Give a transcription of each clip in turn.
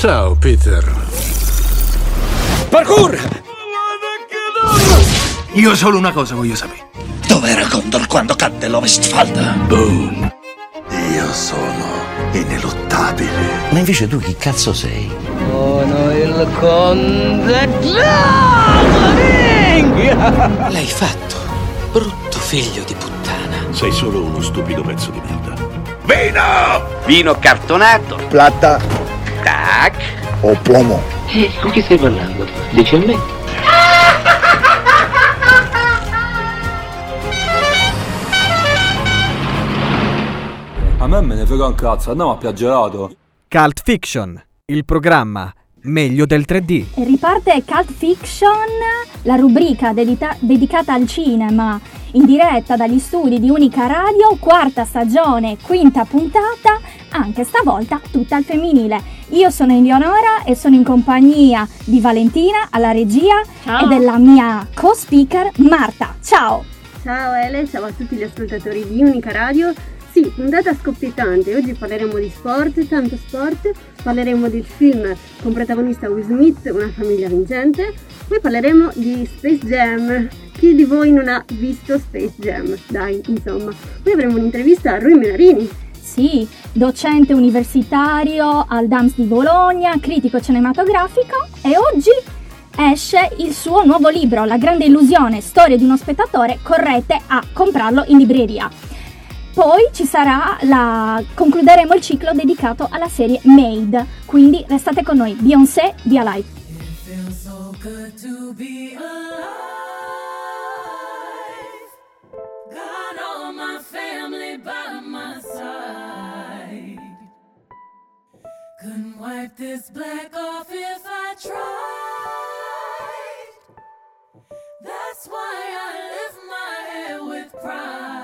Ciao, Peter. Parkour! Io solo una cosa voglio sapere. Dov'era Gondor quando cadde l'Ovestfalda? Boom. Io sono ineluttabile. Ma invece tu chi cazzo sei? Sono il conte L'hai fatto, brutto figlio di puttana. Sei solo uno stupido pezzo di merda. Vino! Vino cartonato. Plata Tac. o plomo? E con chi stai parlando? Dici a me? A me me ne frega un cazzo, andiamo a piaggerato. Cult Fiction, il programma meglio del 3D. E riparte Cult Fiction, la rubrica dedita- dedicata al cinema, in diretta dagli studi di Unica Radio, quarta stagione, quinta puntata, anche stavolta tutta al femminile. Io sono Eleonora e sono in compagnia di Valentina alla regia Ciao. e della mia co-speaker Marta. Ciao! Ciao Ele, ciao a tutti gli ascoltatori di Unica Radio. Sì, puntata scoppiettante, oggi parleremo di sport, tanto sport, parleremo del film con protagonista Will Smith, Una famiglia vincente, poi parleremo di Space Jam. Chi di voi non ha visto Space Jam? Dai, insomma. Poi avremo un'intervista a Rui Menarini. Sì, docente universitario al DAMS di Bologna, critico cinematografico e oggi esce il suo nuovo libro, La grande illusione, storia di uno spettatore, correte a comprarlo in libreria. Poi ci sarà la... concluderemo il ciclo dedicato alla serie Made, quindi restate con noi, Beyoncé, Be Alive. Side. Couldn't wipe this black off if I tried. That's why I lift my head with pride.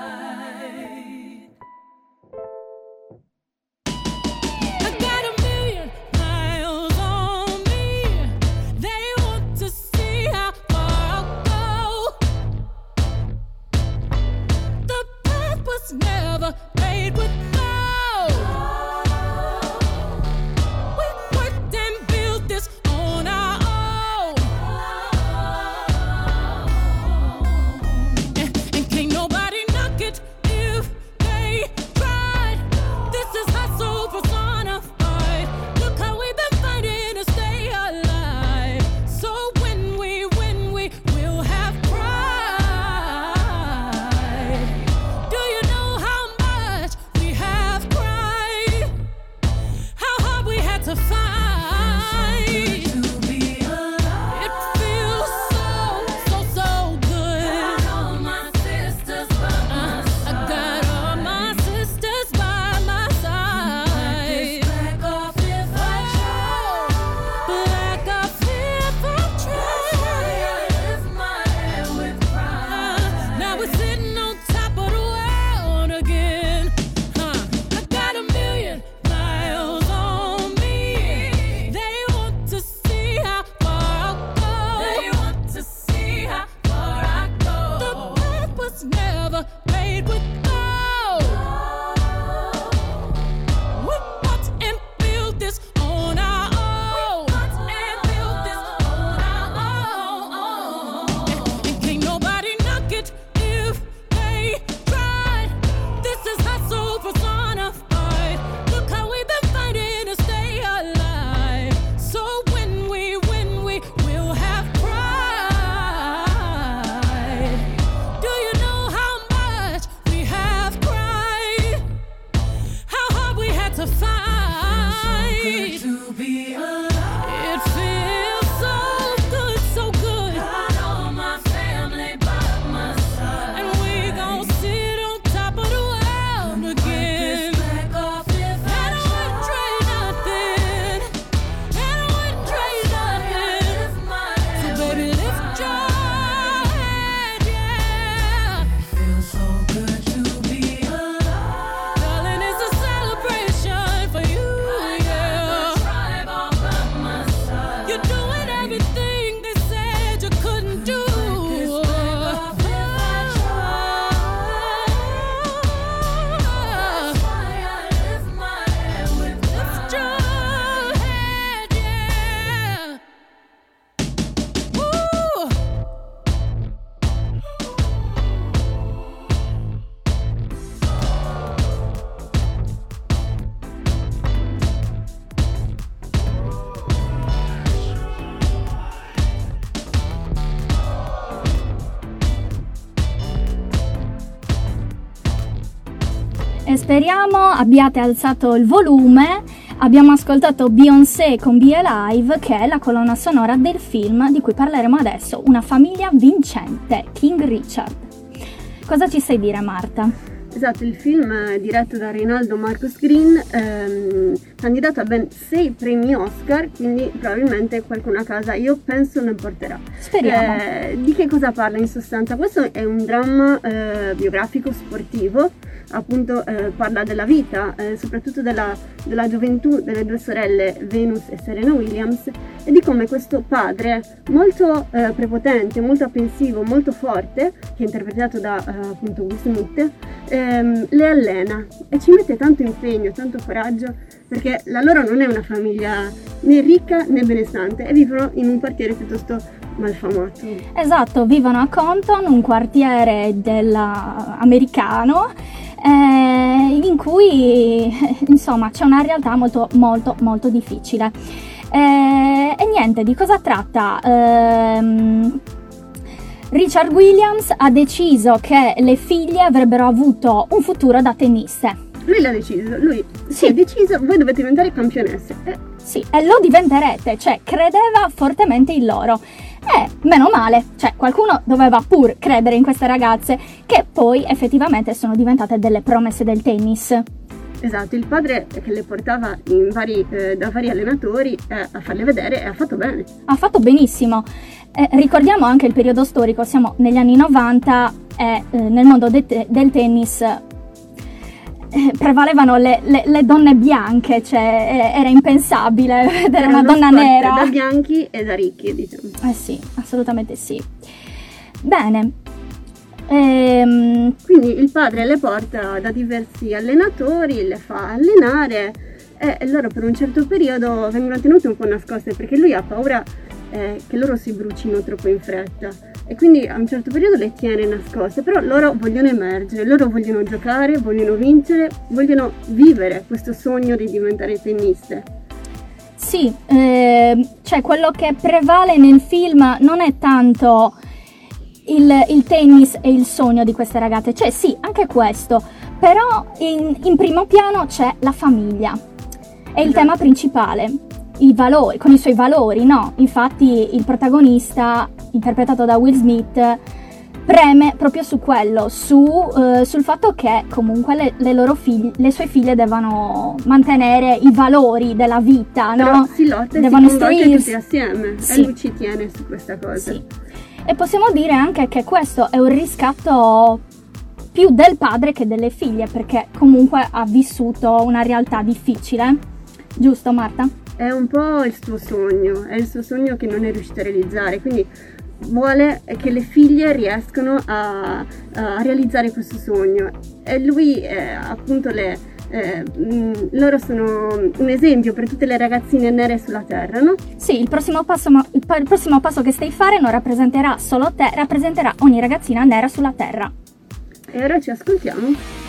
Speriamo abbiate alzato il volume. Abbiamo ascoltato Beyoncé con Be Alive, che è la colonna sonora del film di cui parleremo adesso, Una famiglia vincente, King Richard. Cosa ci sai dire Marta? Esatto, il film diretto da Reinaldo Marcos Green, ehm, candidato a ben 6 premi Oscar, quindi probabilmente qualcuno a casa io penso ne porterà. Speriamo. Eh, di che cosa parla in sostanza? Questo è un dramma eh, biografico sportivo, appunto eh, parla della vita, eh, soprattutto della, della gioventù delle due sorelle Venus e Serena Williams e di come questo padre molto eh, prepotente, molto apprensivo, molto forte, che è interpretato da eh, appunto Will Smith, ehm, le allena e ci mette tanto impegno, tanto coraggio perché la loro non è una famiglia né ricca né benestante e vivono in un quartiere piuttosto malfamato. Esatto, vivono a Compton, un quartiere americano, eh, in cui insomma c'è una realtà molto molto molto difficile. Eh, e niente, di cosa tratta? Ehm, Richard Williams ha deciso che le figlie avrebbero avuto un futuro da tenniste. Lui l'ha deciso, lui si Sì. è deciso, voi dovete diventare campionesse. Eh, Sì, e lo diventerete, cioè credeva fortemente in loro. E meno male, cioè qualcuno doveva pur credere in queste ragazze che poi effettivamente sono diventate delle promesse del tennis. esatto, il padre che le portava vari, eh, da vari allenatori eh, a farle vedere e ha fatto bene. Ha fatto benissimo. Eh, ricordiamo anche il periodo storico, siamo negli anni 90 e eh, nel mondo de- del tennis eh, prevalevano le, le- le donne bianche, cioè eh, era impensabile vedere Era una donna nera. Da bianchi e da ricchi, diciamo. Eh sì, assolutamente sì. Bene. Ehm, Quindi il padre le porta da diversi allenatori, le fa allenare e loro per un certo periodo vengono tenute un po' nascoste perché lui ha paura eh, che loro si brucino troppo in fretta e quindi a un certo periodo le tiene nascoste, però loro vogliono emergere, loro vogliono giocare, vogliono vincere, vogliono vivere questo sogno di diventare tenniste. sì, ehm, cioè quello che prevale nel film non è tanto il, il tennis e il sogno di queste ragazze, cioè sì, anche questo, però in, in primo piano c'è la famiglia. È il Esatto. tema principale, i valori, con i suoi valori, no? Infatti il protagonista, interpretato da Will Smith, preme proprio su quello, su, eh, sul fatto che comunque le, le loro figlie, le sue figlie devono mantenere i valori della vita, Però no? si lotta e Devono istruirsi. tutti assieme Sì. e lui ci tiene su questa cosa. Sì. E possiamo dire anche che questo è un riscatto più del padre che delle figlie, perché comunque ha vissuto una realtà difficile. Giusto Marta? È un po' il suo sogno, è il suo sogno che non è riuscito a realizzare, quindi vuole che le figlie riescano a, a realizzare questo sogno. E lui eh, appunto le, eh, mh, loro sono un esempio per tutte le ragazzine nere sulla terra, no? Sì, il prossimo passo, ma- il il prossimo passo che stai fare non rappresenterà solo te, rappresenterà ogni ragazzina nera sulla terra. E ora ci ascoltiamo.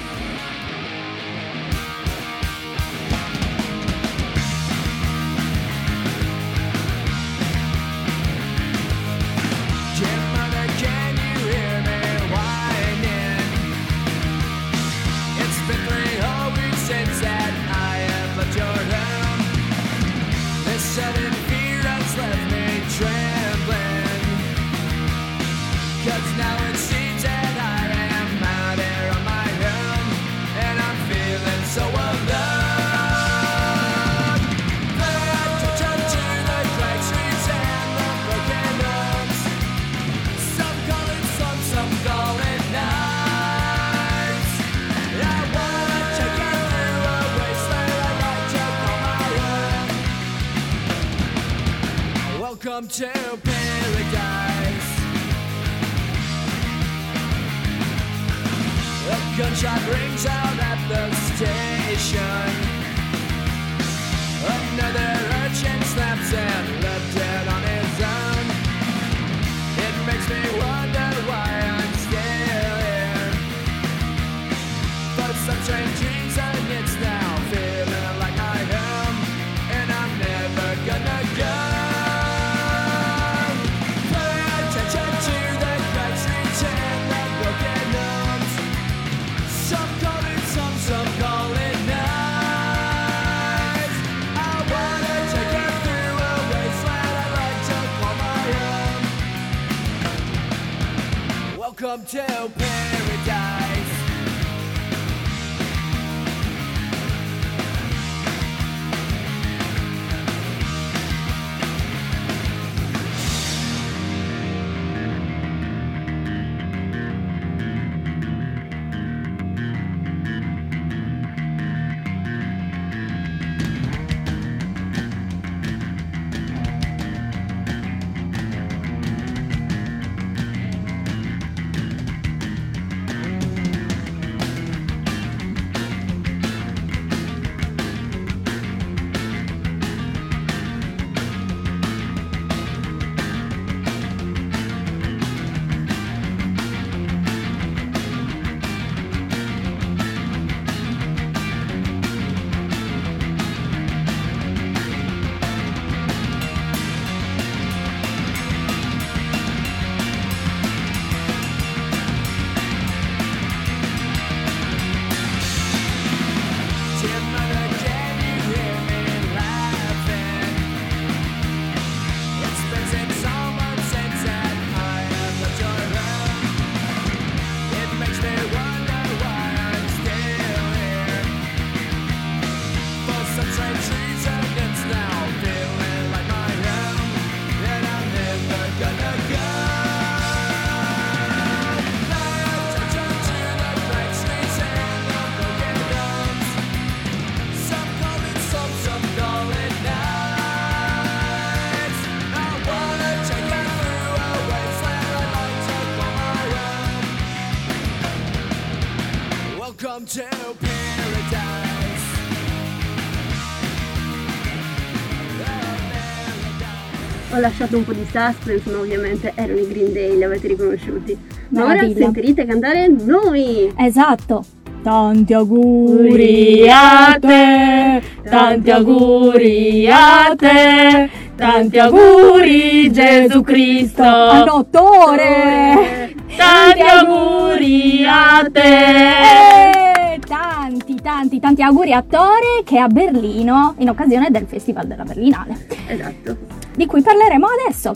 Lasciato un po' di suspense, ma ovviamente erano i Green Day, li avete riconosciuti. Ma ora sentirete cantare noi! Esatto. Tanti auguri a te, tanti auguri a te, tanti auguri Gesù Cristo. All'autore! Tanti auguri a te! Tanti, tanti, tanti auguri a Tore che è a Berlino in occasione del Festival della Berlinale, Esatto. Di cui parleremo adesso.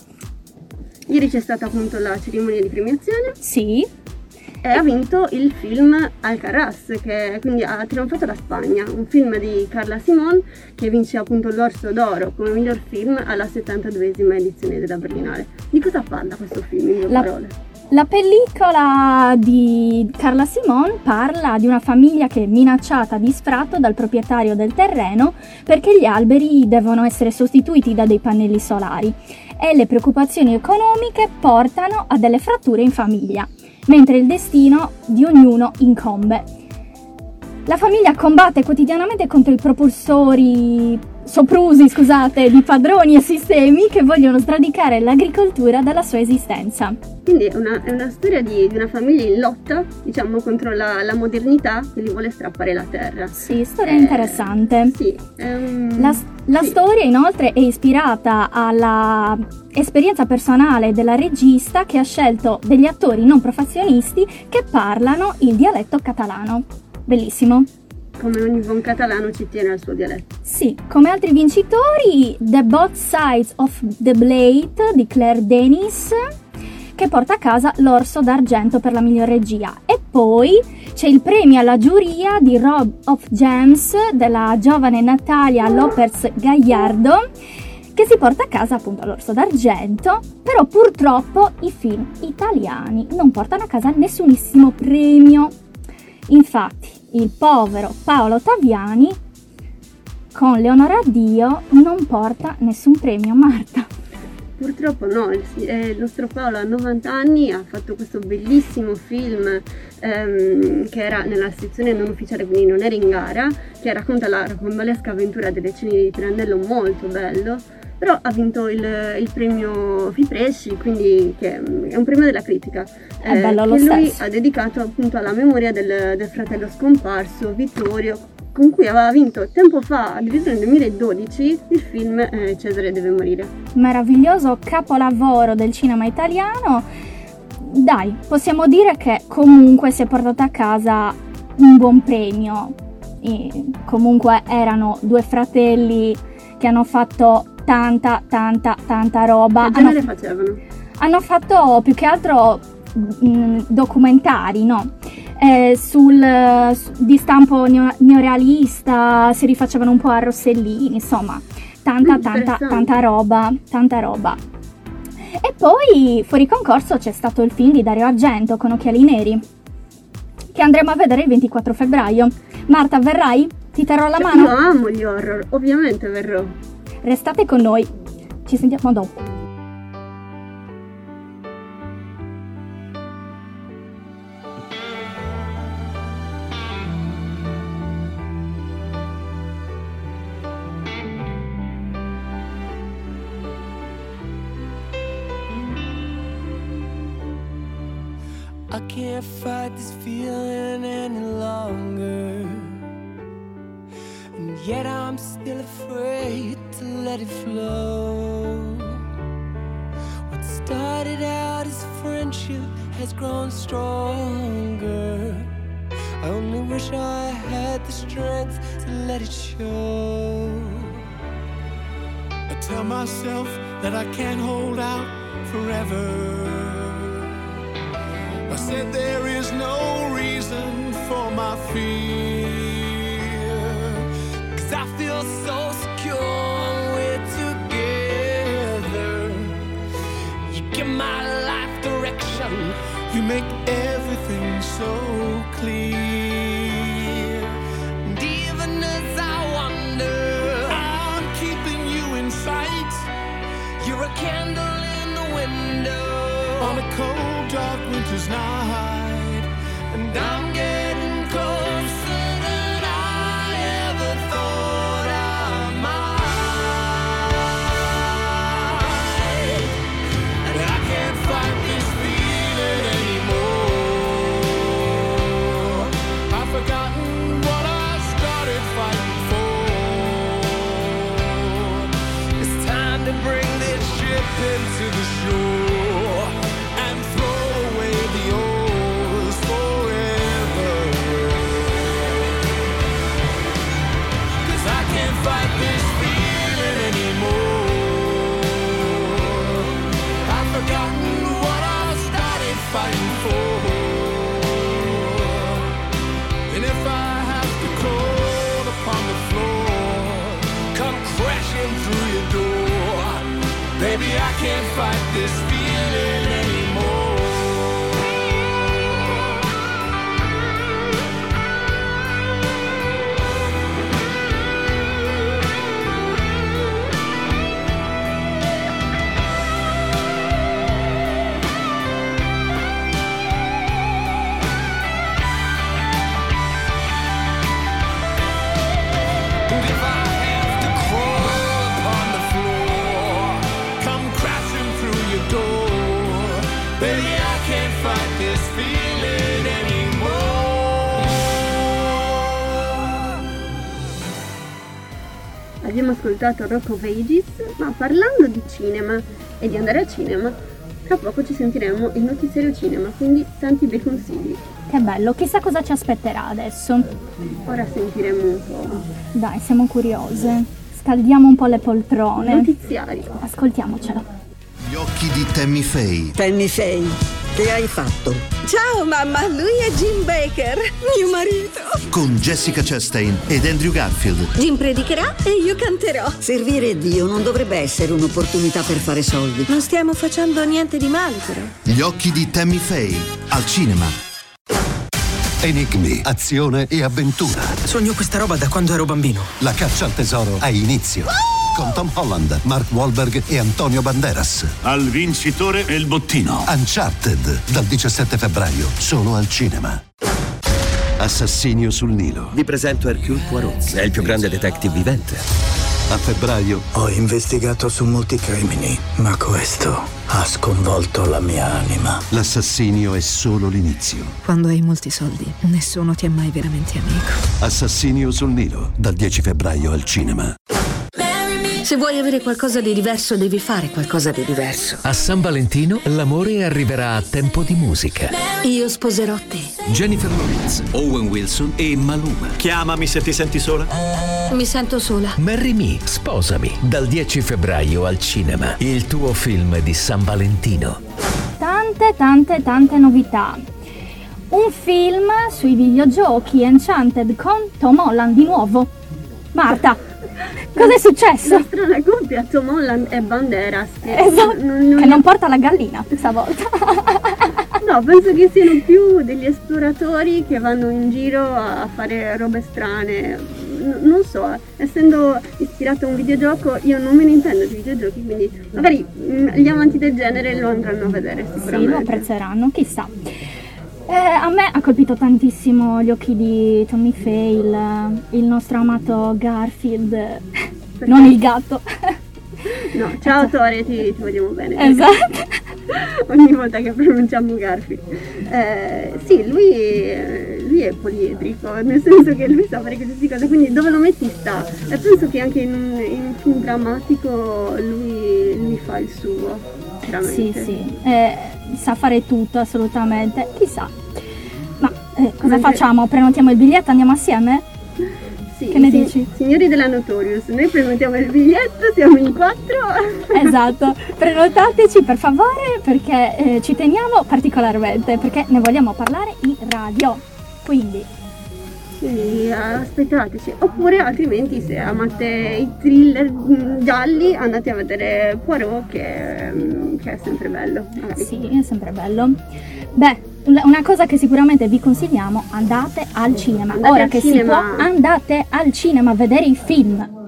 Ieri c'è stata appunto la cerimonia di premiazione Sì, e ha vinto il film Alcaraz, che quindi ha trionfato la Spagna, un film di Carla Simon che vince appunto l'Orso d'Oro come miglior film alla 72esima edizione della Berlinale. Di cosa parla questo film in due La- parole? La pellicola di Carla Simon parla di una famiglia che è minacciata di sfratto dal proprietario del terreno perché gli alberi devono essere sostituiti da dei pannelli solari e le preoccupazioni economiche portano a delle fratture in famiglia, mentre il destino di ognuno incombe. La famiglia combatte quotidianamente contro i propulsori soprusi, scusate, di padroni e sistemi che vogliono sradicare l'agricoltura dalla sua esistenza. Quindi è una, è una storia di, di una famiglia in lotta, diciamo, contro la, la modernità che gli vuole strappare la terra. Sì, storia Eh, interessante. Sì, un- La, la sì. storia inoltre è ispirata alla esperienza personale della regista che ha scelto degli attori non professionisti che parlano il dialetto catalano. Bellissimo. Come ogni buon catalano ci tiene al suo dialetto. Sì, come altri vincitori, The Both Sides of the Blade di Claire Denis, che porta a casa l'Orso d'Argento per la miglior regia. E poi c'è il premio alla giuria di Rob of Gems della giovane Natalia Lopez Gagliardo, che si porta a casa appunto l'Orso d'Argento, però purtroppo i film italiani non portano a casa nessunissimo premio. Infatti, il povero Paolo Taviani con Leonora Dio non porta nessun premio, Marta. Purtroppo no, il, eh, il nostro Paolo a 90 anni ha fatto questo bellissimo film ehm, che era nella sezione non ufficiale, quindi non era in gara, che racconta la rocambolesca avventura delle ceneri di Pirandello, molto bello, però ha vinto il, il premio Fipresci, quindi che è un premio della critica, È bello che lui stesso. ha dedicato appunto alla memoria del, del fratello scomparso, Vittorio, con cui aveva vinto tempo fa, addirittura nel 2012, il film eh, Cesare deve morire. Meraviglioso capolavoro del cinema italiano. Dai, possiamo dire che comunque si è portato a casa un buon premio. E comunque erano due fratelli che hanno fatto tanta, tanta, tanta roba. Che Hanno, genere facevano? hanno fatto più che altro mh, documentari, no? Eh, sul, su- di stampo neo- neorealista, si rifacevano un po' a Rossellini, insomma, tanta, Mm, tanta, tanta roba, tanta roba. E poi fuori concorso c'è stato il film di Dario Argento con Occhiali Neri, che andremo a vedere il 24 febbraio. Marta, verrai? Ti terrò la Cioè, Io mano? amo gli horror, ovviamente verrò. Restate con noi, ci sentiamo dopo. I can't fight this feeling any longer. And yet I'm still afraid let it flow. What started out as friendship has grown stronger. I only wish I had the strength to let it show. I tell myself that I can't hold out forever. I said there is no reason for my fear. You make everything so clear. And even as I wonder, I'm keeping you in sight. You're a candle in the window on a cold, dark winter's night. And I'm getting baby, I can't fight this feeling anymore. Abbiamo ascoltato Rock of Ages, ma parlando di cinema e di andare al cinema, tra poco ci sentiremo il notiziario cinema, quindi tanti bei consigli. Che bello, chissà cosa ci aspetterà adesso. Ora sentiremo un po' Dai, siamo curiose. Scaldiamo un po' le poltrone. notiziario. Ascoltiamocelo. Gli occhi di Tammy Faye. Tammy Faye, che hai fatto? Ciao mamma, lui è Jim Baker, mio marito. Con Jessica Chastain ed Andrew Garfield. Jim predicherà e io canterò. Servire Dio non dovrebbe essere un'opportunità per fare soldi. Non stiamo facendo niente di male però. Gli occhi di Tammy Faye. Al cinema. Enigmi, azione e avventura. Sogno questa roba da quando ero bambino. La caccia al tesoro ha inizio. Con Tom Holland, Mark Wahlberg e Antonio Banderas. Al vincitore e il bottino. Uncharted, dal 17 febbraio, solo al cinema. Assassinio sul Nilo. Vi presento Hercule Poirot. È il più grande detective vivente. A febbraio, Ho investigato su molti crimini, ma questo ha sconvolto la mia anima. l'assassinio è solo l'inizio. Quando hai molti soldi, nessuno ti è mai veramente amico. Assassinio sul Nilo, dal 10 febbraio al cinema. Se vuoi avere qualcosa di diverso, devi fare qualcosa di diverso. A San Valentino l'amore arriverà a tempo di musica. Io sposerò te. Jennifer Lawrence, Owen Wilson e Maluma. Chiamami se ti senti sola. Mi sento sola. Marry Me, sposami, dal 10 febbraio al cinema. Il tuo film di San Valentino. Tante tante tante novità. Un film sui videogiochi Enchanted con Tom Holland di nuovo. Marta, cosa è successo? La strana coppia Tom Holland e Banderas. che Esatto, non- non- che non porta la gallina stavolta. No, penso che siano più degli esploratori che vanno in giro a fare robe strane. N- non so, essendo ispirato a un videogioco, io non me ne intendo di videogiochi, quindi magari mm, gli amanti del genere lo andranno a vedere Sì, lo sicuramente. apprezzeranno, chissà. Eh, a me ha colpito tantissimo gli occhi di Tommy Fail, il nostro amato Garfield, non il gatto. No, ciao Tore, ti, ti vogliamo bene. Esatto. Ogni volta che pronunciamo Garfield. Eh, sì, lui, lui è poliedrico, nel senso che lui sa fare qualsiasi cosa, quindi dove lo metti sta. E penso che anche in un, in un film drammatico lui, lui fa il suo. Sì, Veramente. sì, eh, sa fare tutto assolutamente, chissà. Ma eh, cosa Mentre- facciamo? Prenotiamo il biglietto, andiamo assieme? Sì, Che ne sì, dici? Signori della Notorious, noi prenotiamo il biglietto, siamo in quattro. Esatto, prenotateci per favore perché eh, ci teniamo particolarmente, perché ne vogliamo parlare in radio. Quindi, Quindi eh, aspettateci, oppure altrimenti se amate i thriller mm, gialli andate a vedere Poirot che, mm, che è sempre bello. magari. sì, è sempre bello. Beh, una una cosa che sicuramente vi consigliamo, andate al cinema. Andate Ora al che cinema. si può, andate al cinema a vedere i film.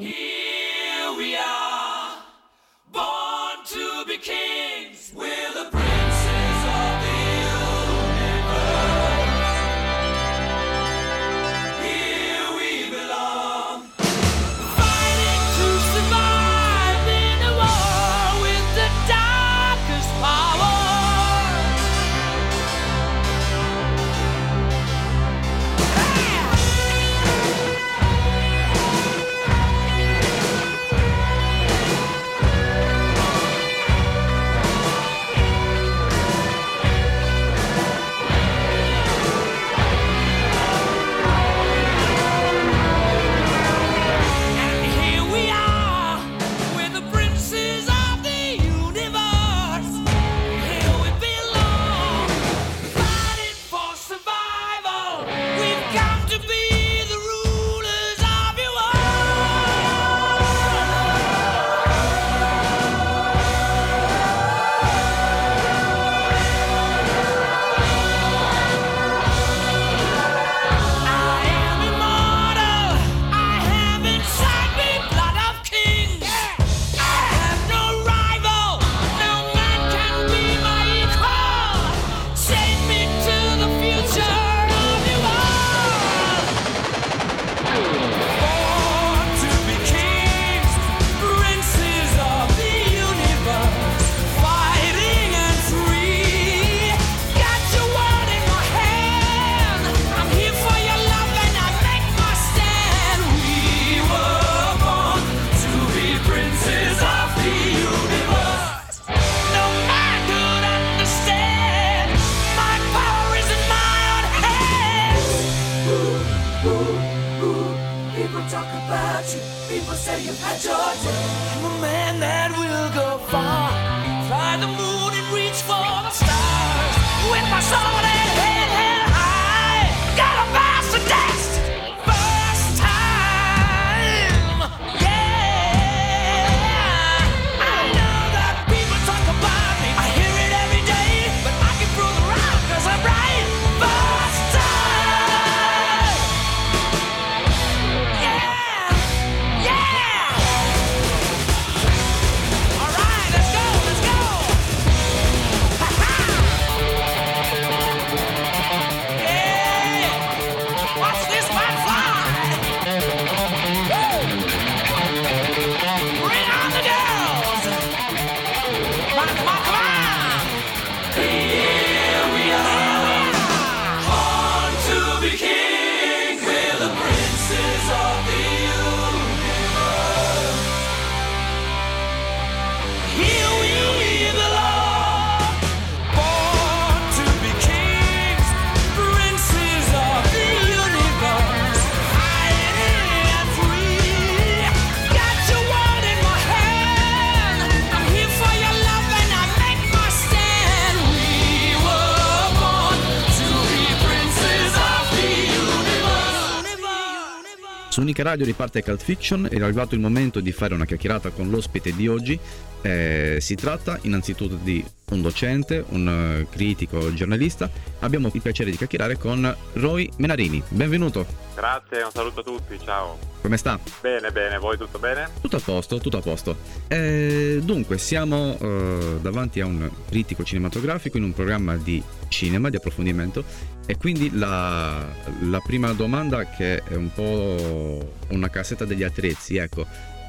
Unica Radio riparte Cult Fiction, è arrivato il momento di fare una chiacchierata con l'ospite di oggi. Eh, si tratta innanzitutto di un docente, un eh, critico, giornalista. Abbiamo il piacere di chiacchierare con Roy Menarini. Benvenuto. Grazie, un saluto a tutti, ciao. Come sta? Bene, bene, voi tutto bene? Tutto a posto, tutto a posto. Eh, dunque, siamo eh, davanti a un critico cinematografico in un programma di cinema, di approfondimento, e quindi la, la prima domanda che è un po' una cassetta degli attrezzi, ecco,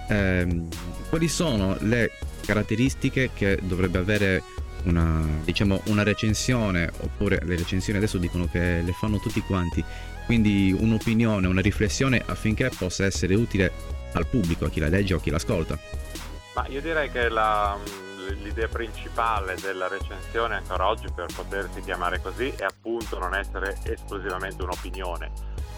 ehm, quali sono le caratteristiche che dovrebbe avere una, diciamo, una recensione, oppure le recensioni adesso dicono che le fanno tutti quanti, quindi un'opinione, una riflessione affinché possa essere utile al pubblico, a chi la legge o a chi l'ascolta. Ma io direi che la, l'idea principale della recensione ancora oggi per potersi chiamare così è appunto non essere esclusivamente un'opinione.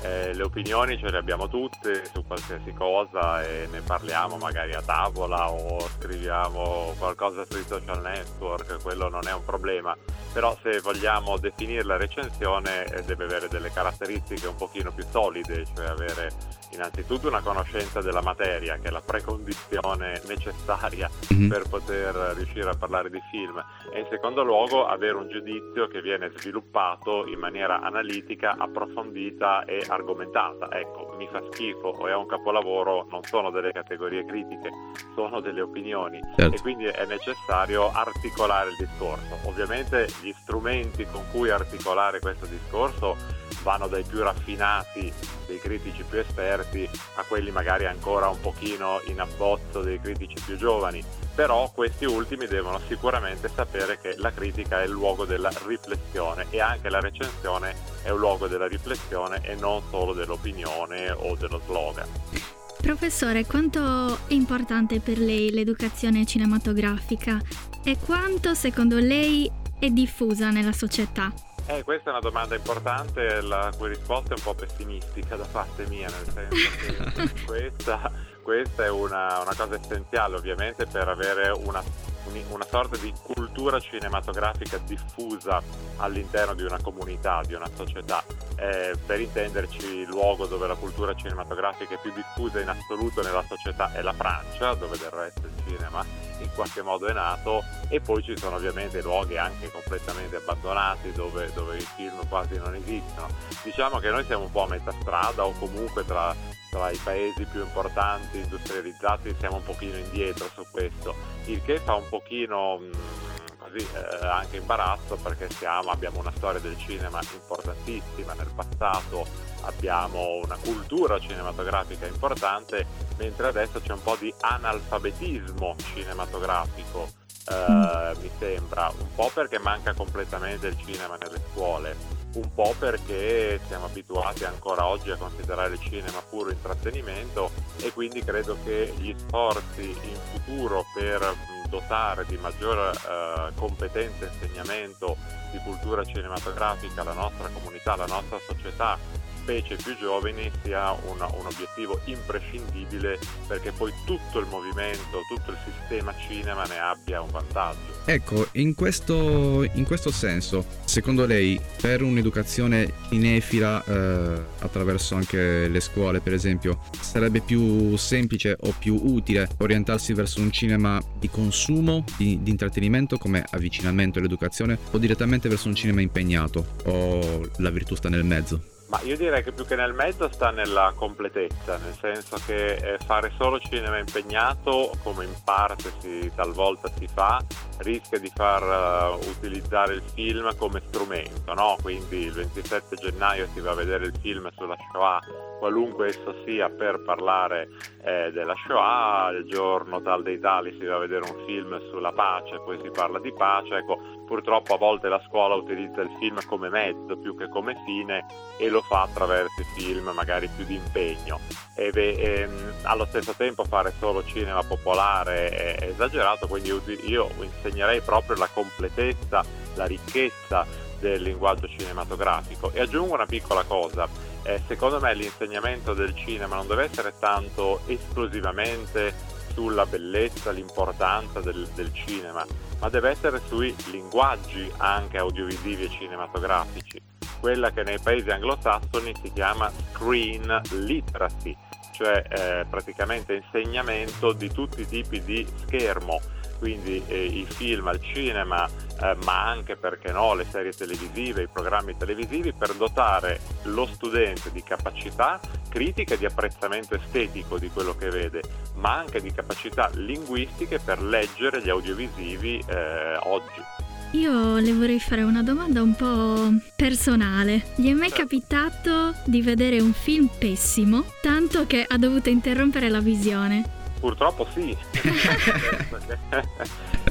Eh, le opinioni ce le abbiamo tutte su qualsiasi cosa e ne parliamo magari a tavola o scriviamo qualcosa sui social network, quello non è un problema, però se vogliamo definire la recensione eh, deve avere delle caratteristiche un pochino più solide, cioè avere innanzitutto una conoscenza della materia che è la precondizione necessaria Mhm. per poter riuscire a parlare di film e in secondo luogo avere un giudizio che viene sviluppato in maniera analitica, approfondita e argomentata. Ecco, mi fa schifo o è un capolavoro non sono delle categorie critiche, sono delle opinioni Certo. e quindi è necessario articolare il discorso. Ovviamente gli strumenti con cui articolare questo discorso vanno dai più raffinati dei critici più esperti a quelli magari ancora un pochino in abbozzo dei critici più giovani, però questi ultimi devono sicuramente sapere che la critica è il luogo della riflessione e anche la recensione è un luogo della riflessione e non solo dell'opinione o dello slogan. Professore, quanto è importante per lei l'educazione cinematografica e quanto secondo lei è diffusa nella società? Eh, questa è una domanda importante, la cui risposta è un po' pessimistica da parte mia, nel senso che questa, questa è una, una cosa essenziale ovviamente per avere una, una sorta di cultura cinematografica diffusa all'interno di una comunità, di una società. Eh, per intenderci, il luogo dove la cultura cinematografica è più diffusa in assoluto nella società è la Francia, dove del resto il cinema in qualche modo è nato e poi ci sono ovviamente luoghi anche completamente abbandonati dove, dove i film quasi non esistono. Diciamo che noi siamo un po' a metà strada o comunque tra, tra i paesi più importanti industrializzati siamo un pochino indietro su questo, il che fa un pochino mh, così eh, anche imbarazzo perché siamo, abbiamo una storia del cinema importantissima nel passato, abbiamo una cultura cinematografica importante, mentre adesso c'è un po' di analfabetismo cinematografico, eh, mi sembra, un po' perché manca completamente il cinema nelle scuole, un po' perché siamo abituati ancora oggi a considerare il cinema puro intrattenimento e quindi credo che gli sforzi in futuro per mh, dotare di maggior eh, competenza e insegnamento di cultura cinematografica la nostra comunità, la nostra società, specie più giovani, sia un, un obiettivo imprescindibile perché poi tutto il movimento, tutto il sistema cinema ne abbia un vantaggio. Ecco, in questo, in questo senso, secondo lei, per un'educazione cinefila eh, attraverso anche le scuole, per esempio, sarebbe più semplice o più utile orientarsi verso un cinema di consumo, di, di intrattenimento come avvicinamento all'educazione, o direttamente verso un cinema impegnato, o la virtù sta nel mezzo? Ma io direi che più che nel mezzo sta nella completezza, nel senso che eh, fare solo cinema impegnato, come in parte si, talvolta si fa, rischia di far eh, utilizzare il film come strumento, no? Quindi il 27 gennaio si va a vedere il film sulla Shoah, qualunque esso sia, per parlare eh, della Shoah, il giorno tal dei tali si va a vedere un film sulla pace, poi si parla di pace, ecco, purtroppo a volte la scuola utilizza il film come mezzo più che come fine e lo fa attraverso i film magari più di impegno. E beh, ehm, allo stesso tempo fare solo cinema popolare è esagerato quindi io insegnerei proprio la completezza la ricchezza del linguaggio cinematografico. E aggiungo una piccola cosa eh, secondo me l'insegnamento del cinema non deve essere tanto esclusivamente sulla bellezza, l'importanza del, del cinema, ma deve essere sui linguaggi anche audiovisivi e cinematografici, quella che nei paesi anglosassoni si chiama screen literacy, cioè eh, praticamente insegnamento di tutti i tipi di schermo, quindi eh, i film al cinema, eh, ma anche perché no, le serie televisive, i programmi televisivi, per dotare lo studente di capacità critica e di apprezzamento estetico di quello che vede, ma anche di capacità linguistiche per leggere gli audiovisivi eh, oggi. Io le vorrei fare una domanda un po' personale. Gli è mai capitato di vedere un film pessimo, tanto che ha dovuto interrompere la visione? Purtroppo sì,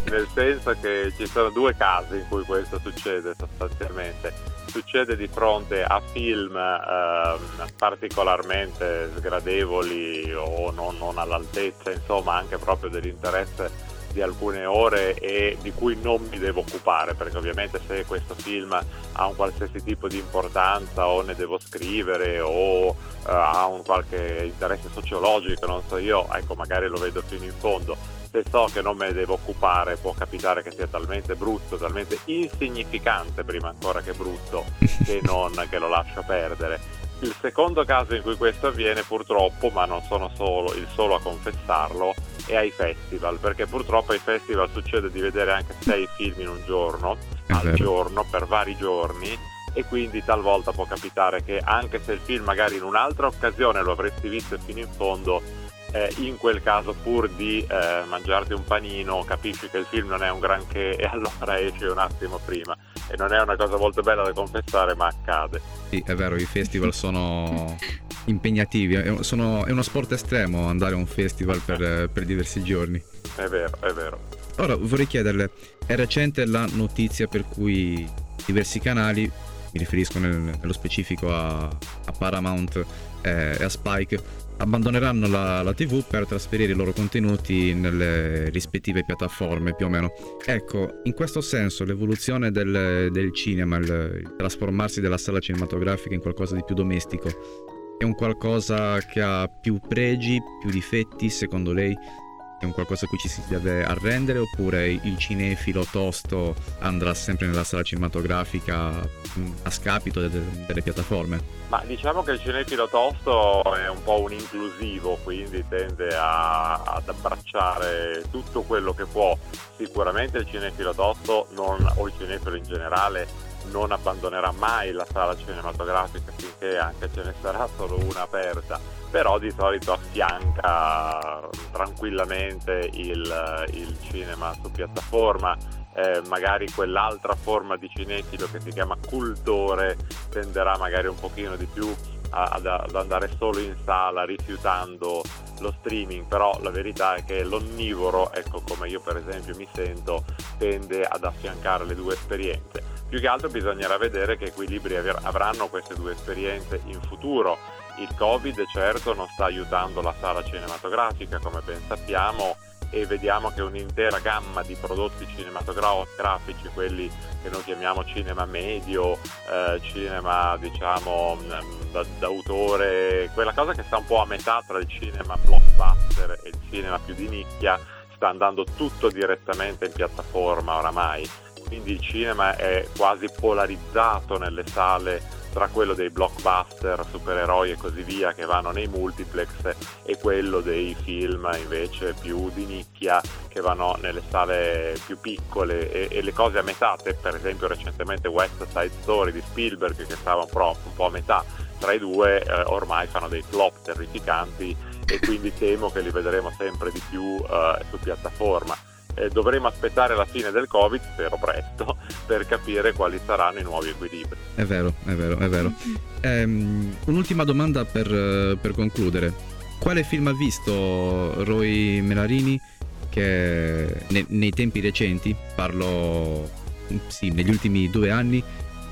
nel senso che ci sono due casi in cui questo succede sostanzialmente. Succede di fronte a film eh, particolarmente sgradevoli o non, non all'altezza, insomma anche proprio dell'interesse di alcune ore e di cui non mi devo occupare perché ovviamente se questo film ha un qualsiasi tipo di importanza o ne devo scrivere o uh, ha un qualche interesse sociologico non so io ecco magari lo vedo fino in fondo. Se so che non me ne devo occupare può capitare che sia talmente brutto talmente insignificante prima ancora che brutto che non che lo lascio perdere il secondo caso in cui questo avviene purtroppo, ma non sono solo, il solo a confessarlo, è ai festival, perché purtroppo ai festival succede di vedere anche sei film in un giorno, al giorno, per vari giorni, e quindi talvolta può capitare che anche se il film magari in un'altra occasione lo avresti visto fino in fondo, eh, in quel caso pur di eh, mangiarti un panino capisci che il film non è un granché e allora esci un attimo prima e non è una cosa molto bella da confessare ma accade. Sì, è vero, i festival sono impegnativi, è, sono, è uno sport estremo andare a un festival per, per diversi giorni. È vero, è vero. Ora vorrei chiederle, è recente la notizia per cui diversi canali, mi riferisco nel, nello specifico a, a Paramount e a Spike, abbandoneranno la, la, TV per trasferire i loro contenuti nelle rispettive piattaforme più o meno. Ecco, in questo senso l'evoluzione del, del cinema, il, il, trasformarsi della sala cinematografica in qualcosa di più domestico, è un qualcosa che ha più pregi, più difetti secondo lei? È un qualcosa a cui ci si deve arrendere oppure il cinefilo tosto andrà sempre nella sala cinematografica mm, a scapito delle, delle piattaforme? Ma diciamo che il cinefilo tosto è un po' un inclusivo, quindi tende a, ad abbracciare tutto quello che può. Sicuramente il cinefilo tosto non, o il cinefilo in generale non abbandonerà mai la sala cinematografica finché anche ce ne sarà solo una aperta però di solito affianca tranquillamente il, il cinema su piattaforma. Eh, magari quell'altra forma di cinefilo che si chiama cultore tenderà magari un pochino di più ad, ad andare solo in sala rifiutando lo streaming, però la verità è che l'onnivoro, ecco come io per esempio mi sento, tende ad affiancare le due esperienze. Più che altro bisognerà vedere che equilibri avranno queste due esperienze in futuro il Covid certo non sta aiutando la sala cinematografica come ben sappiamo e vediamo che un'intera gamma di prodotti cinematografici, quelli che noi chiamiamo cinema medio, eh, cinema diciamo mm, d'autore, quella cosa che sta un po' a metà tra il cinema blockbuster e il cinema più di nicchia, sta andando tutto direttamente in piattaforma oramai. Quindi il cinema è quasi polarizzato nelle sale tra quello dei blockbuster, supereroi e così via che vanno nei multiplex e quello dei film invece più di nicchia che vanno nelle sale più piccole. E, e le cose a metà, per esempio recentemente West Side Story di Spielberg che stava un po', un po a metà tra i due eh, ormai fanno dei flop terrificanti e quindi temo che li vedremo sempre di più eh, su piattaforma eh, dovremo aspettare la fine del Covid, spero presto, per capire quali saranno i nuovi equilibri. È vero, è vero, è vero. Um, un'ultima domanda per, per, concludere. Quale film ha visto Roy Melarini che ne, nei tempi recenti, parlo sì, negli ultimi due anni,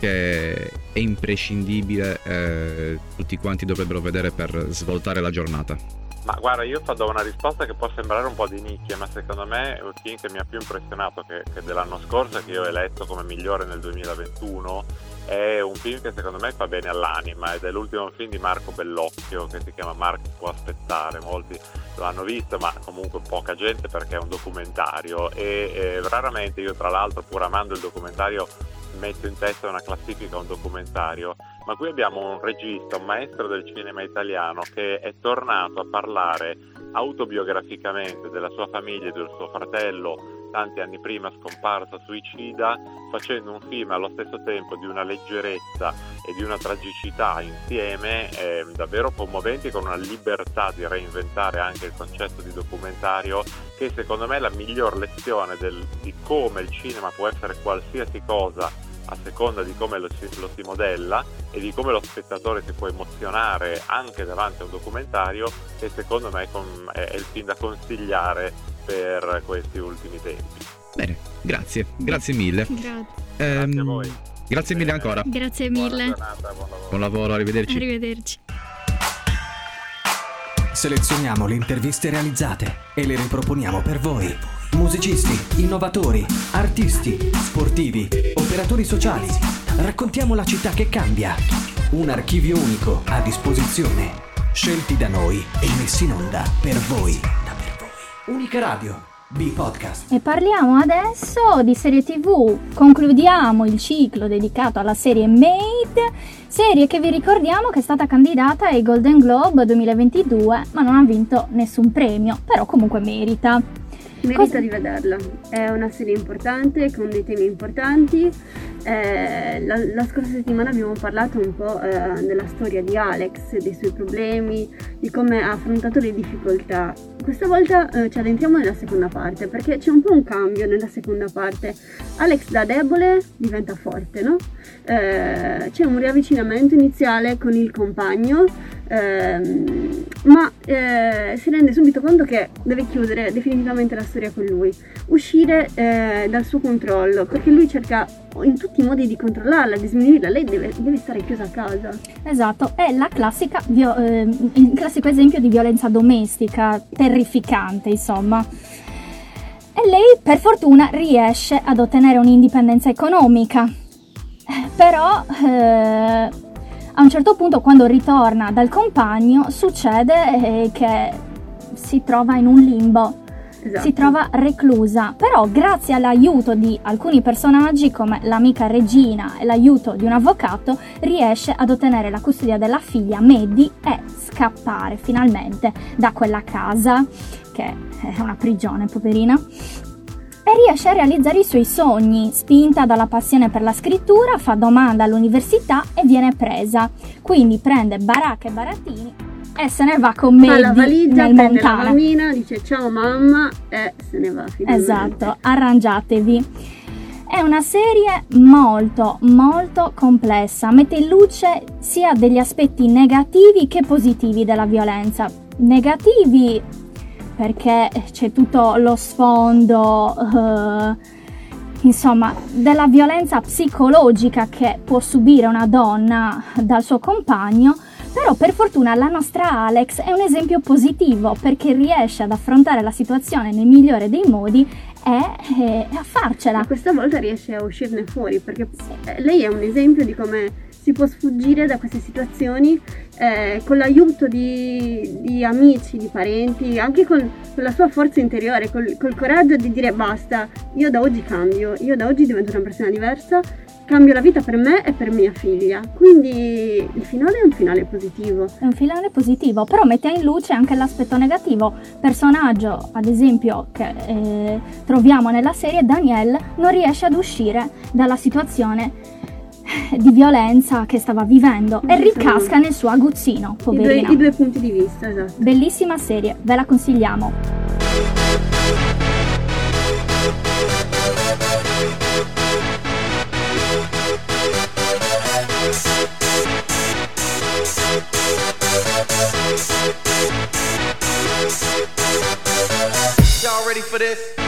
che è imprescindibile, eh, tutti quanti dovrebbero vedere per svoltare la giornata? Ma guarda, io do una risposta che può sembrare un po' di nicchia, ma secondo me è un film che mi ha più impressionato che, che dell'anno scorso, che io ho eletto come migliore nel 2021. È un film che secondo me fa bene all'anima ed è l'ultimo film di Marco Bellocchio che si chiama Marco può aspettare. Molti lo hanno visto, ma comunque poca gente perché è un documentario e eh, raramente io tra l'altro pur amando il documentario metto in testa una classifica, un documentario, ma qui abbiamo un regista, un maestro del cinema italiano che è tornato a parlare autobiograficamente della sua famiglia e del suo fratello tanti anni prima scomparsa suicida, facendo un film allo stesso tempo di una leggerezza e di una tragicità insieme eh, davvero commoventi con una libertà di reinventare anche il concetto di documentario che secondo me è la miglior lezione del, di come il cinema può essere qualsiasi cosa a seconda di come lo si, lo si, modella e di come lo spettatore si può emozionare anche davanti a un documentario che secondo me è, è il film da consigliare per questi ultimi tempi. Bene, grazie, grazie mille. Grazie. Ehm, Grazie a voi. Grazie mille ancora. Grazie mille. Giornata, buon lavoro. Buon lavoro, arrivederci. Arrivederci. Selezioniamo le interviste realizzate e le riproponiamo per voi. Musicisti, innovatori, artisti, sportivi, operatori sociali. Raccontiamo la città che cambia. Un archivio unico a disposizione. Scelti da noi e messi in onda per voi. Unica Radio. B-Podcast. E parliamo adesso di serie TV. Concludiamo il ciclo dedicato alla serie Made, serie che vi ricordiamo che è stata candidata ai Golden Globe 2022, ma non ha vinto nessun premio, però comunque merita. Merita Cosa- di vederla, è una serie importante con dei temi importanti. Eh, la, la scorsa settimana abbiamo parlato un po' eh, della storia di Alex, dei suoi problemi, di come ha affrontato le difficoltà. Questa volta eh, ci addentriamo nella seconda parte perché c'è un po' un cambio nella seconda parte. Alex da debole diventa forte, no? Eh, c'è un riavvicinamento iniziale con il compagno, ehm, ma eh, si rende subito conto che deve chiudere definitivamente la storia con lui, uscire eh, dal suo controllo, perché lui cerca in tutti i modi di controllarla, di sminuirla, lei deve, deve stare chiusa a casa. Esatto, è la classica, vio- eh, il classico esempio di violenza domestica, terrificante, insomma. E lei, per fortuna, riesce ad ottenere un'indipendenza economica. Eh, Però, eh, a un certo punto, quando ritorna dal compagno, succede eh, che si trova in un limbo. Esatto. Si trova reclusa, però grazie all'aiuto di alcuni personaggi come l'amica Regina e l'aiuto di un avvocato riesce ad ottenere la custodia della figlia Maddie e scappare finalmente da quella casa che è una prigione, poverina. E riesce a realizzare i suoi sogni, spinta dalla passione per la scrittura, fa domanda all'università e viene presa. Quindi prende baracca e barattini e se ne va con Fa la valigia, nel prende la Montana. bambina, dice ciao mamma e se ne va finalmente. Esatto, arrangiatevi. È una serie molto molto complessa, mette in luce sia degli aspetti negativi che positivi della violenza. Negativi perché c'è tutto lo sfondo, eh, insomma, della violenza psicologica che può subire una donna dal suo compagno, però per fortuna la nostra Alex è un esempio positivo perché riesce ad affrontare la situazione nel migliore dei modi e, e a farcela. Ma questa volta riesce a uscirne fuori perché lei è un esempio di come si può sfuggire da queste situazioni eh, con l'aiuto di, di amici, di parenti, anche con, con la sua forza interiore, col, col coraggio di dire basta, io da oggi cambio, io da oggi divento una persona diversa, cambio la vita per me e per mia figlia. Quindi il finale è un finale positivo. È un finale positivo, però mette in luce anche l'aspetto negativo. Personaggio, ad esempio, che eh, troviamo nella serie, Daniel, non riesce ad uscire dalla situazione di violenza che stava vivendo e ricasca nel suo aguzzino, I due, poverina. I due punti di vista, esatto. Bellissima serie, ve la consigliamo. Ready for this?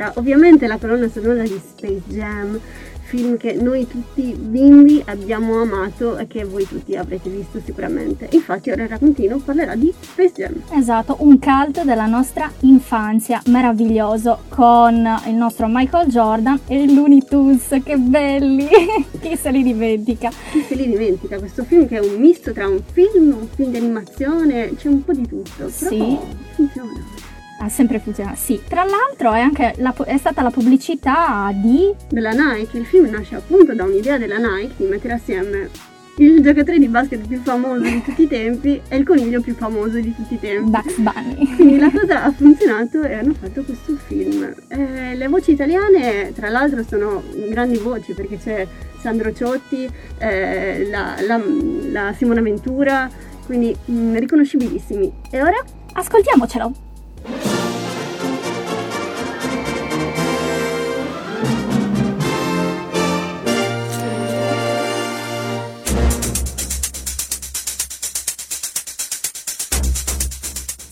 Era ovviamente la colonna sonora di Space Jam, film che noi tutti bimbi abbiamo amato e che voi tutti avrete visto sicuramente. Infatti ora Raccontino parlerà di Space Jam. Esatto, un cult della nostra infanzia, meraviglioso, con il nostro Michael Jordan e i Looney Tunes, che belli! Chi se li dimentica? Chi se li dimentica? Questo film che è un misto tra un film, un film di animazione, c'è un po' di tutto. Però Sì. funziona. Ha sempre funzionato, sì. Tra l'altro è, anche la è stata la pubblicità di... Della Nike, il film nasce appunto da un'idea della Nike di mettere assieme il giocatore di basket più famoso di tutti i tempi e il coniglio più famoso di tutti i tempi. Bugs Bunny. Quindi la cosa ha funzionato e hanno fatto questo film. Eh, le voci italiane, tra l'altro, sono grandi voci perché c'è Sandro Ciotti, eh, la, la- la Simona Ventura, quindi mm, riconoscibilissimi. E ora? Ascoltiamocelo.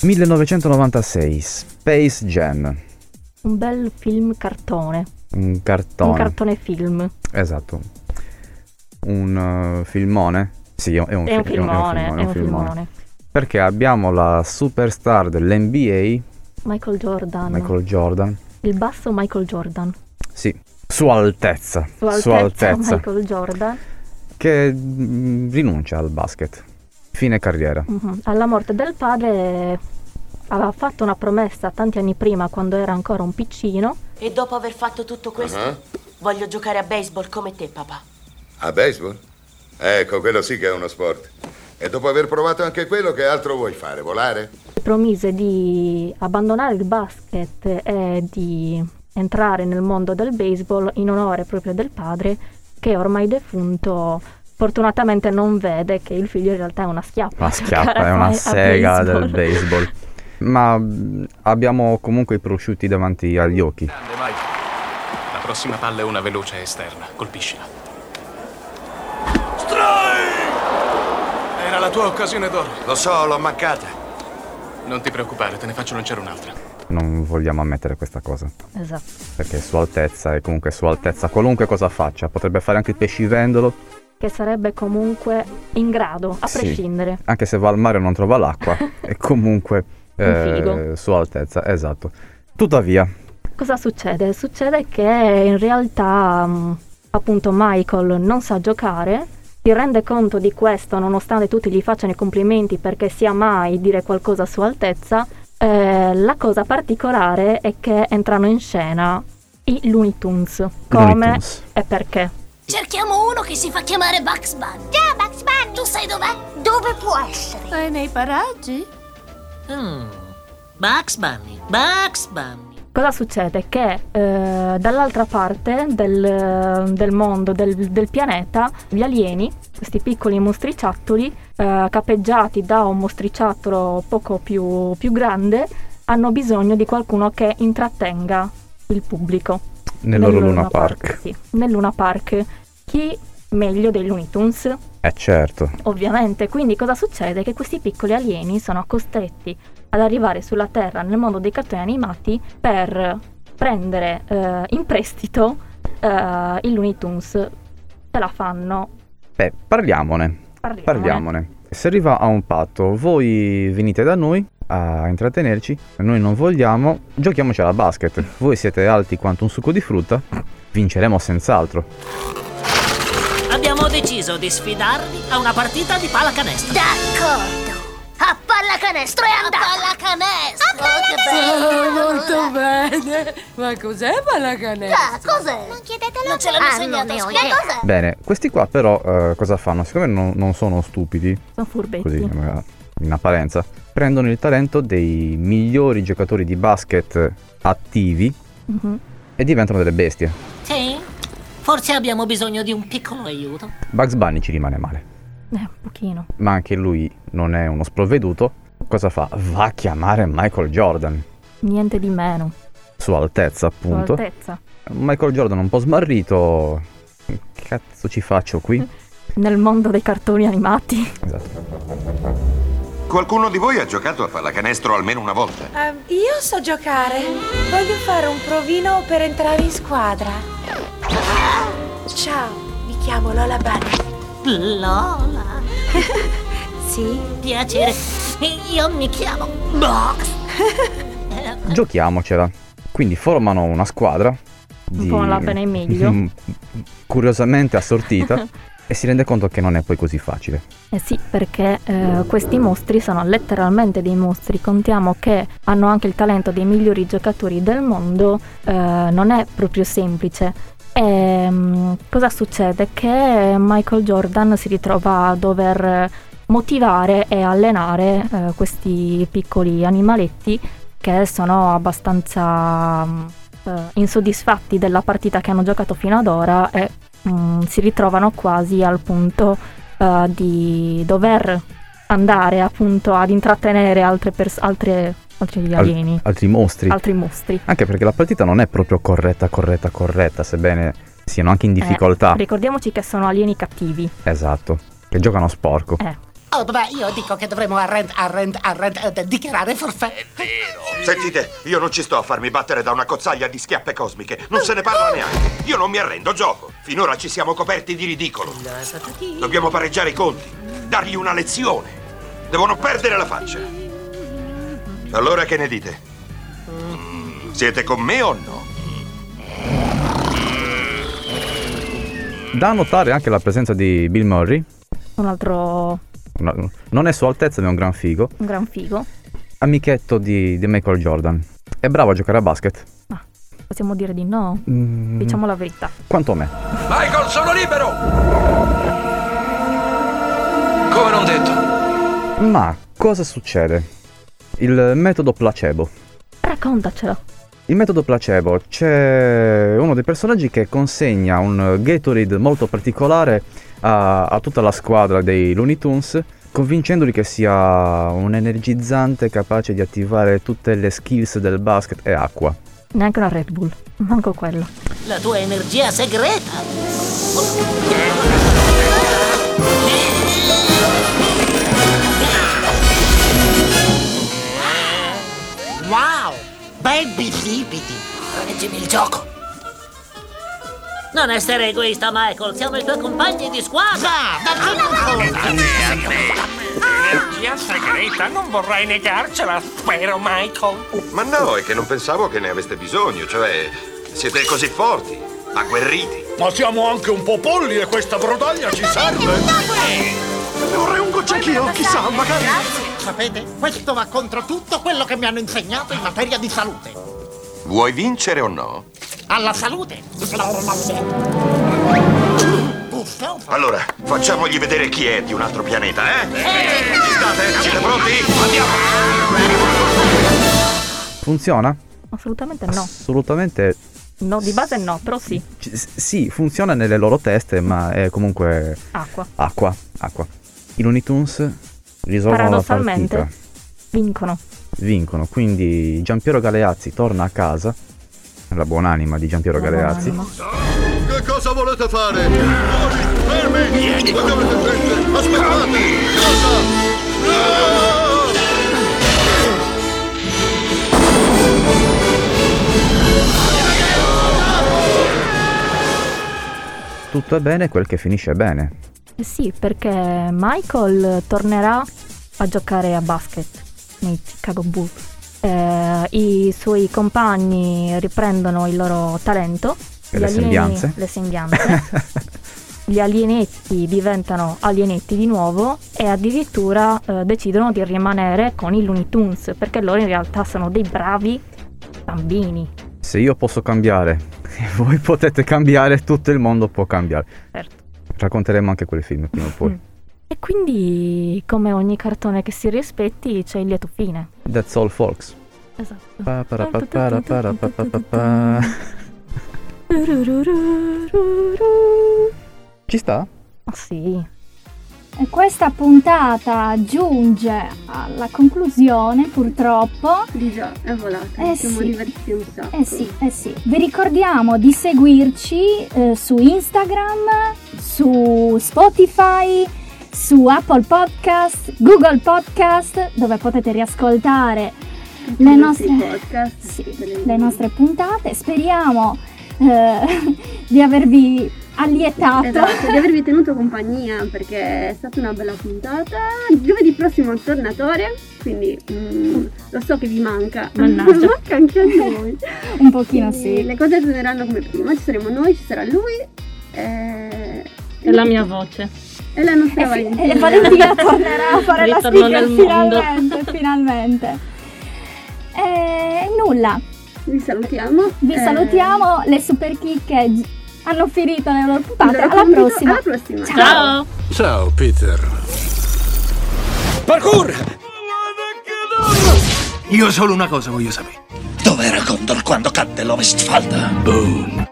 ...1996, Space Jam, Un bel film cartone. un cartone. Un cartone film. Esatto. Un uh, filmone? Sì, è un, È un fi- filmone, è un è un filmone. filmone. Perché abbiamo la superstar dell'NBA, Michael Jordan. Michael Jordan. Il basso Michael Jordan. Sì, Sua Altezza. Sua Altezza, Michael Jordan. Che mm, rinuncia al basket. Fine carriera. Mhm. Alla morte del padre aveva fatto una promessa tanti anni prima, quando era ancora un piccino. E dopo aver fatto tutto questo, Ah, voglio giocare a baseball come te, papà. A baseball? Ecco, quello sì che è uno sport. E dopo aver provato anche quello, che altro vuoi fare? Volare? Promise di abbandonare il basket e di entrare nel mondo del baseball in onore proprio del padre, che ormai defunto fortunatamente non vede che il figlio in realtà è una schiappa. Una schiappa, è a- una sega baseball. del baseball. Ma abbiamo comunque i prosciutti davanti agli occhi. Grande, vai. La prossima palla è una veloce esterna. Colpiscila. Era la tua occasione d'oro. Lo so, l'ho mancata. Non ti preoccupare, te ne faccio lanciare un'altra. Non vogliamo ammettere questa cosa. Esatto. Perché Sua Altezza è comunque Sua Altezza, qualunque cosa faccia. Potrebbe fare anche il pescivendolo, Che sarebbe comunque in grado, a Sì. prescindere. anche se va al mare e non trova l'acqua. è comunque eh, Sua Altezza, esatto. Tuttavia, Cosa succede? Succede che in realtà mh, appunto Michael non sa giocare, si rende conto di questo nonostante tutti gli facciano i complimenti perché sia mai dire qualcosa a sua altezza. Eh, la cosa particolare è che entrano in scena i Looney Tunes. Come Looney Tunes. e perché? Cerchiamo uno che si fa chiamare Bugs Bunny. Ciao, Bugs Bunny! Tu sai dov'è? Dove può essere? È nei paraggi? Mm. Bugs Bunny, Bugs Bunny. Cosa succede? Che eh, dall'altra parte del, del mondo, del, del pianeta, gli alieni, questi piccoli mostriciattoli, eh, capeggiati da un mostriciattolo poco più, più grande, hanno bisogno di qualcuno che intrattenga il pubblico. nel loro Luna Park. Sì, nel Luna Park. Chi meglio dei Looney Tunes? Eh certo. Ovviamente, quindi cosa succede? Che questi piccoli alieni sono costretti ad arrivare sulla Terra nel mondo dei cartoni animati per prendere eh, in prestito eh, i Looney Tunes. Ce la fanno. Beh, parliamone. Parliamone. Parliamone. Si arriva a un patto. Voi venite da noi a intrattenerci, noi non vogliamo, giochiamoci alla basket. Voi siete alti quanto un succo di frutta, vinceremo senz'altro. Abbiamo deciso di sfidarvi a una partita di pallacanestro. D'accordo. A pallacanestro e andata. A pallacanestro. Oh, molto bene. Ma cos'è pallacanestro? Ah, cos'è? Non chiedetelo Non ce l'hanno Ah, insegnato a scuola. idea. Bene, questi qua però eh, cosa fanno? Siccome non, non sono stupidi, Sono furbetti. così eh, in apparenza, prendono il talento dei migliori giocatori di basket attivi Mhm. e diventano delle bestie. Sì? Forse abbiamo bisogno di un piccolo aiuto. Bugs Bunny ci rimane male, Eh, un pochino. ma anche lui non è uno sprovveduto. Cosa fa? Va a chiamare Michael Jordan, Niente di meno. sua altezza Sua appunto. altezza. Michael Jordan un po' smarrito. Che cazzo ci faccio qui? Nel mondo dei cartoni animati. Qualcuno di voi ha giocato a pallacanestro almeno una volta? Ehm, io so giocare. Voglio fare un provino per entrare in squadra. Ciao, mi chiamo Lola Bunny. Lola. Sì? Piacere. Io mi chiamo Box. Giochiamocela. Quindi formano una squadra. Un Di... po' alla bene e meglio. Curiosamente assortita. e si rende conto che non è poi così facile. Eh sì, perché eh, questi mostri sono letteralmente dei mostri. Contiamo che hanno anche il talento dei migliori giocatori del mondo. eh, non è proprio semplice. E, mm, cosa succede? Che Michael Jordan si ritrova a dover motivare e allenare eh, questi piccoli animaletti che sono abbastanza eh, insoddisfatti della partita che hanno giocato fino ad ora e mm, si ritrovano quasi al punto eh, di dover andare appunto ad intrattenere altre pers- altre, altri Al- alieni, altri mostri. altri mostri. Anche perché la partita non è proprio corretta, corretta, corretta, sebbene siano anche in difficoltà. Eh, ricordiamoci che sono alieni cattivi. Esatto. Che giocano a sporco. Eh. Oh, beh, io dico che dovremmo arrend, arrend, arrend, eh, dichiarare forfè. Sentite, io non ci sto a farmi battere da una cozzaglia di schiappe cosmiche. Non se ne parla neanche. Io non mi arrendo, gioco. Finora ci siamo coperti di ridicolo. Dobbiamo pareggiare i conti, dargli una lezione. Devono perdere la faccia. Allora che ne dite? Siete con me o no? Da notare anche la presenza di Bill Murray. Un altro No- Non è sua altezza, ma è un gran figo. un gran figo. Amichetto di, di Michael Jordan. È bravo a giocare a basket. Possiamo dire di no? Mm, Diciamo la verità. Quanto me. Michael, sono libero! Come non detto. Ma cosa succede? Il metodo placebo. Raccontacelo. Il metodo placebo c'è uno dei personaggi che consegna un Gatorade molto particolare a, a tutta la squadra dei Looney Tunes, convincendoli che sia un energizzante capace di attivare tutte le skills del basket e acqua. Neanche una Red Bull. Manco quello. La tua energia segreta. Baby zibidi! Reggimi il gioco. Non essere egoista, Michael. Siamo i tuoi compagni di squadra. Energia segreta, non vorrai negarcela, spero, Michael. Ma no, è che non pensavo che ne aveste bisogno, cioè siete così forti, agguerriti. Ma siamo anche un po' polli e questa brodaglia ci serve. Ne vorrei un gocciachino, chissà, magari. Sapete, questo va contro tutto quello che mi hanno insegnato in materia di salute. Vuoi vincere o no? Alla salute! Allora, facciamogli vedere chi è di un altro pianeta, eh? Ci state? Siete pronti? Andiamo! Funziona? Assolutamente no. Assolutamente No, di base no, però sì. c- sì, funziona nelle loro teste, ma è comunque Acqua. acqua, acqua. I Looney Tunes risolvono la Paradossalmente partita, vincono. vincono, quindi Giampiero Galeazzi torna a casa, la buonanima di Giampiero Galeazzi. Che cosa volete fare? Fermi! Avete fretta? Aspettate! Cosa? Tutto è bene quel che finisce bene. Eh sì, perché Michael tornerà a giocare a basket nei Chicago Bulls. Eh, I suoi compagni riprendono il loro talento. Gli le alieni- sembianze. Le sembianze. Gli alienetti diventano alienetti di nuovo e addirittura eh, decidono di rimanere con i Looney Tunes perché loro in realtà sono dei bravi bambini. Se io posso cambiare e voi potete cambiare, tutto il mondo può cambiare. Certo. Racconteremo anche quel film prima o poi. Mm. E quindi, come ogni cartone che si rispetti, c'è il lieto fine. That's all folks. Esatto. Pa para pa para para pa pa pa pa. Ci sta? Sì. E questa puntata giunge alla conclusione, purtroppo. Di già, è volata. Eh Siamo sì. divertiti un sacco. Eh sì, eh sì. Vi ricordiamo di seguirci eh, su Instagram, su Spotify, su Apple Podcast, Google Podcast, dove potete riascoltare le nostre, podcast, sì, le nostre puntate. Speriamo eh, di avervi allietato. Esatto, di avervi tenuto compagnia perché è stata una bella puntata. Giovedì prossimo il tornatore, quindi mm, lo so che vi manca. Mannaggia. manca anche a noi. Un pochino Quindi sì. Le cose torneranno come prima, ci saremo noi, ci sarà lui. eh, È la mia voce. E la nostra E, fi- Valentina. e Valentina tornerà a fare la Ritorno speaker nel mondo. finalmente, finalmente. E nulla, Vi salutiamo. vi Eh, salutiamo, le super chicche hanno finito le loro puntate, loro alla prossima. Alla prossima. Ciao. Ciao, Peter. Parkour! Io solo una cosa voglio sapere. Dov'era Condor quando cadde l'Ovestfalda? Boom.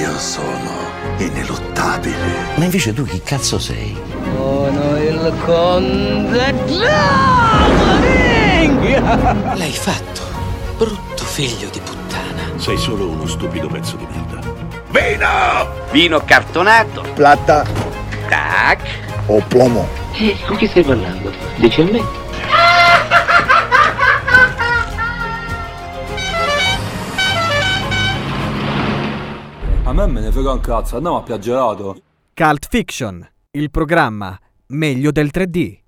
Io sono ineluttabile. Ma invece tu chi cazzo sei? Sono il conde L'hai fatto, brutto figlio di puttana. Sei solo uno stupido pezzo di merda. Vino! Vino cartonato. Plata Tac. o plomo? Eh, con chi stai parlando? Dici a me? Me me ne frega un cazzo, andiamo a piaggerato. Cult Fiction, il programma meglio del 3D.